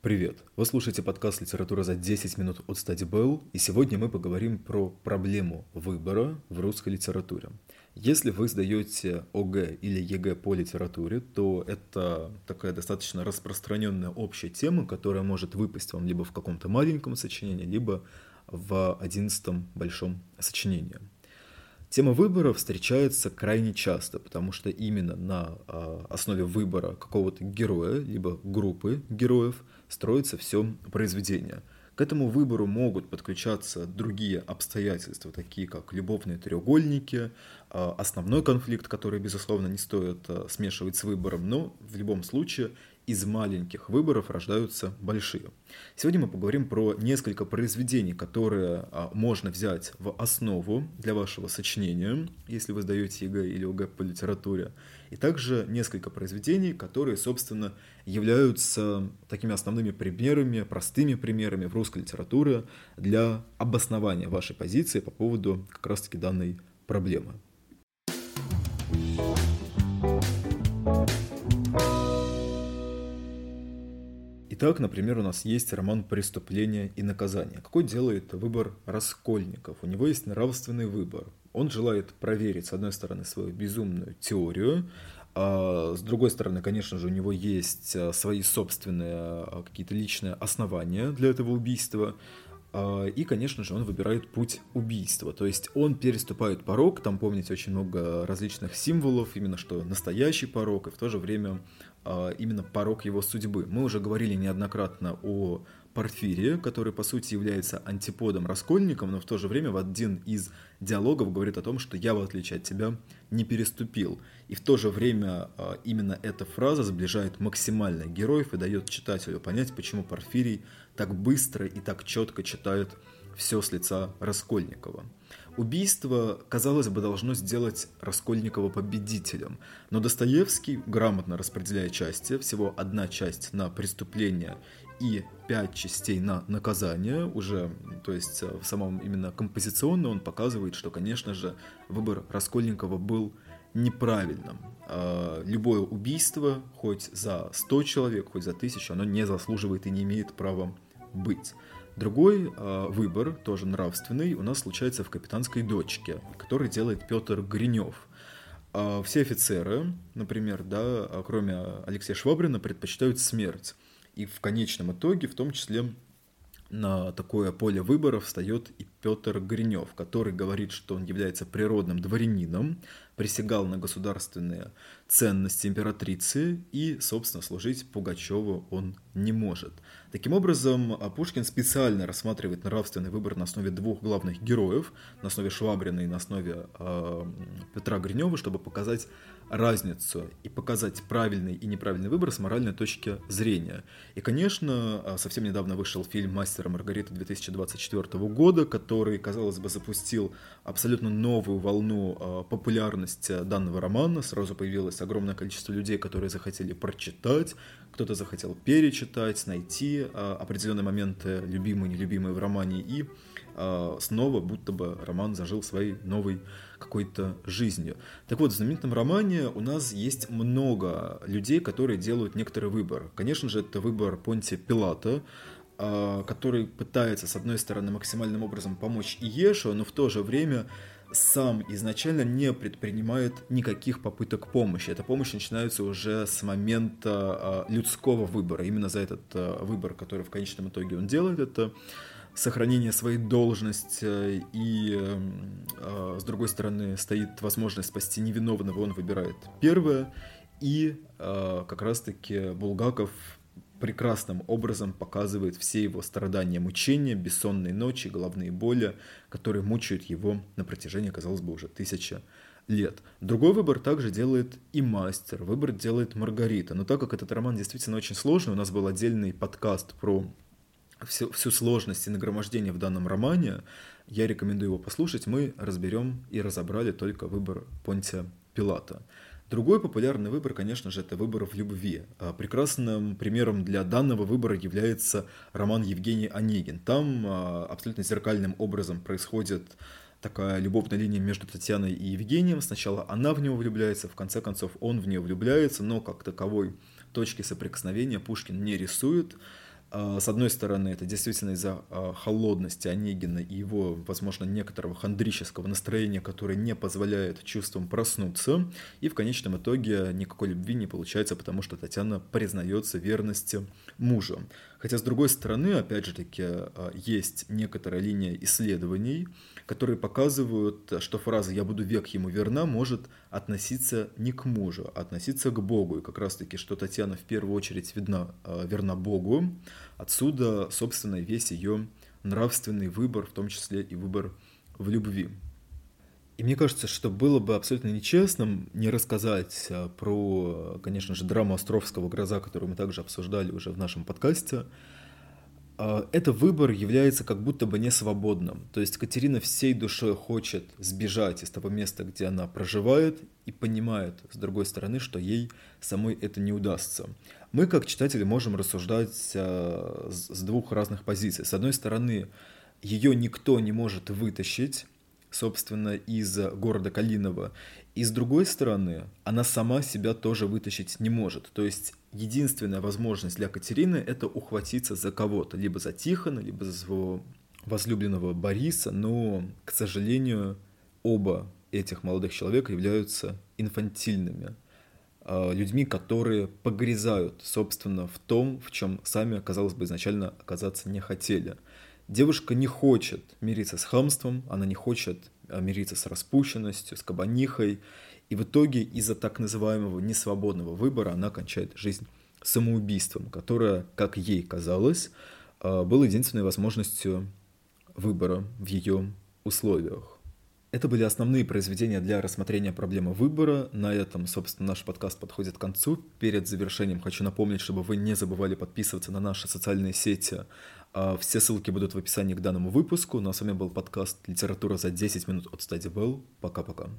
Привет! Вы слушаете подкаст «Литература за 10 минут» от Study Bell, и сегодня мы поговорим про проблему выбора в русской литературе. Если вы сдаете ОГЭ или ЕГЭ по литературе, то это такая достаточно распространенная общая тема, которая может выпасть вам либо в каком-то маленьком сочинении, либо в одиннадцатом большом сочинении. Тема выбора встречается крайне часто, потому что именно на э, основе выбора какого-то героя, либо группы героев, строится все произведение. К этому выбору могут подключаться другие обстоятельства, такие как любовные треугольники, э, основной конфликт, который, безусловно, не стоит э, смешивать с выбором, но в любом случае из маленьких выборов рождаются большие. Сегодня мы поговорим про несколько произведений, которые а, можно взять в основу для вашего сочинения, если вы сдаете ЕГЭ или ОГЭ по литературе, и также несколько произведений, которые, собственно, являются такими основными примерами, простыми примерами в русской литературе для обоснования вашей позиции по поводу как раз-таки данной проблемы. Итак, например, у нас есть роман «Преступление и наказание». Какой делает выбор Раскольников? У него есть нравственный выбор. Он желает проверить, с одной стороны, свою безумную теорию, а с другой стороны, конечно же, у него есть а, свои собственные а, какие-то личные основания для этого убийства. А, и, конечно же, он выбирает путь убийства. То есть он переступает порог, там, помните, очень много различных символов, именно что настоящий порог, и в то же время а, именно порог его судьбы. Мы уже говорили неоднократно о Порфирии, который, по сути, является антиподом Раскольником, но в то же время в один из диалогов говорит о том, что я, в отличие от тебя, не переступил. И в то же время а, именно эта фраза сближает максимально героев и дает читателю понять, почему Порфирий так быстро и так четко читает все с лица Раскольникова. Убийство, казалось бы, должно сделать Раскольникова победителем, но Достоевский, грамотно распределяя части, всего одна часть на преступление и пять частей на наказание, уже, то есть э, в самом именно композиционно он показывает, что, конечно же, выбор Раскольникова был неправильным. А, любое убийство, хоть за 100 человек, хоть за тысячу, оно не заслуживает и не имеет права быть. Другой э, выбор, тоже нравственный, у нас случается в «Капитанской дочке», который делает Петр Гринев. Э, все офицеры, например, да, кроме Алексея Швабрина, предпочитают смерть. И в конечном итоге, в том числе на такое поле выборов встает и Петр Гринев, который говорит, что он является природным дворянином, присягал на государственные ценности императрицы и, собственно, служить Пугачеву он не может. Таким образом, Пушкин специально рассматривает нравственный выбор на основе двух главных героев, на основе Швабрина и на основе э, Петра Гринева, чтобы показать разницу и показать правильный и неправильный выбор с моральной точки зрения. И, конечно, а, совсем недавно вышел фильм «Мастер Маргарита» 2024 года, который, казалось бы, запустил абсолютно новую волну э, популярности данного романа. Сразу появилось огромное количество людей, которые захотели прочитать, кто-то захотел перечитать, найти э, определенные моменты, любимые, нелюбимые в романе, и э, снова будто бы роман зажил своей новой какой-то жизнью. Так вот, в знаменитом романе у нас есть много людей, которые делают некоторый выбор. Конечно же, это выбор Понти Пилата, а, который пытается, с одной стороны, максимальным образом помочь Иешу, но в то же время сам изначально не предпринимает никаких попыток помощи. Эта помощь начинается уже с момента э, людского выбора. Именно за этот э, выбор, который в конечном итоге он делает, это сохранение своей должности и, э, с другой стороны, стоит возможность спасти невиновного, он выбирает первое. И как раз-таки Булгаков прекрасным образом показывает все его страдания, мучения, бессонные ночи, головные боли, которые мучают его на протяжении, казалось бы, уже тысячи лет. Другой выбор также делает и мастер, выбор делает Маргарита. Но так как этот роман действительно очень сложный, у нас был отдельный подкаст про всю, всю сложность и нагромождение в данном романе, я рекомендую его послушать. Мы разберем и разобрали только выбор Понтия Пилата. Другой популярный выбор, конечно же, это выбор в любви. А прекрасным примером для данного выбора является роман Евгений Онегин. Там а, абсолютно зеркальным образом происходит такая любовная линия между Татьяной и Евгением. Сначала она в него влюбляется, в конце концов он в нее влюбляется, но как таковой точки соприкосновения Пушкин не рисует. А, с одной стороны, это действительно из-за а, холодности Онегина и его, возможно, некоторого хандрического настроения, которое не позволяет чувствам проснуться. И в конечном итоге никакой любви не получается, потому что Татьяна признается верности мужа. Хотя, с другой стороны, опять же таки, а, есть некоторая линия исследований, которые показывают, что фраза «я буду век ему верна» может относиться не к мужу, а относиться к Богу. И как раз-таки, что Татьяна в первую очередь видна, верна Богу, Отсюда, собственно, весь ее нравственный выбор, в том числе и выбор в любви. И мне кажется, что было бы абсолютно нечестным не рассказать а, про, конечно же, драму Островского «Гроза», которую мы также обсуждали уже в нашем подкасте. А, это выбор является как будто бы не свободным. То есть Катерина всей душой хочет сбежать из того места, где она проживает, и понимает, с другой стороны, что ей самой это не удастся мы как читатели можем рассуждать э, с двух разных позиций. С одной стороны, ее никто не может вытащить, собственно, из города Калинова. И с другой стороны, она сама себя тоже вытащить не может. То есть единственная возможность для Катерины – это ухватиться за кого-то. Либо за Тихона, либо за своего возлюбленного Бориса. Но, к сожалению, оба этих молодых человека являются инфантильными. Э, людьми, которые погрязают, собственно, в том, в чем сами, казалось бы, изначально оказаться не хотели. Девушка не хочет мириться с хамством, она не хочет э, мириться с распущенностью, с кабанихой, и в итоге из-за так называемого несвободного выбора она кончает жизнь самоубийством, которое, как ей казалось, э, было единственной возможностью выбора в ее условиях. Это были основные произведения для рассмотрения проблемы выбора. На этом, собственно, наш подкаст подходит к концу. Перед завершением хочу напомнить, чтобы вы не забывали подписываться на наши социальные сети. А, все ссылки будут в описании к данному выпуску. Ну а с вами был подкаст «Литература за 10 минут» от Study. Пока-пока.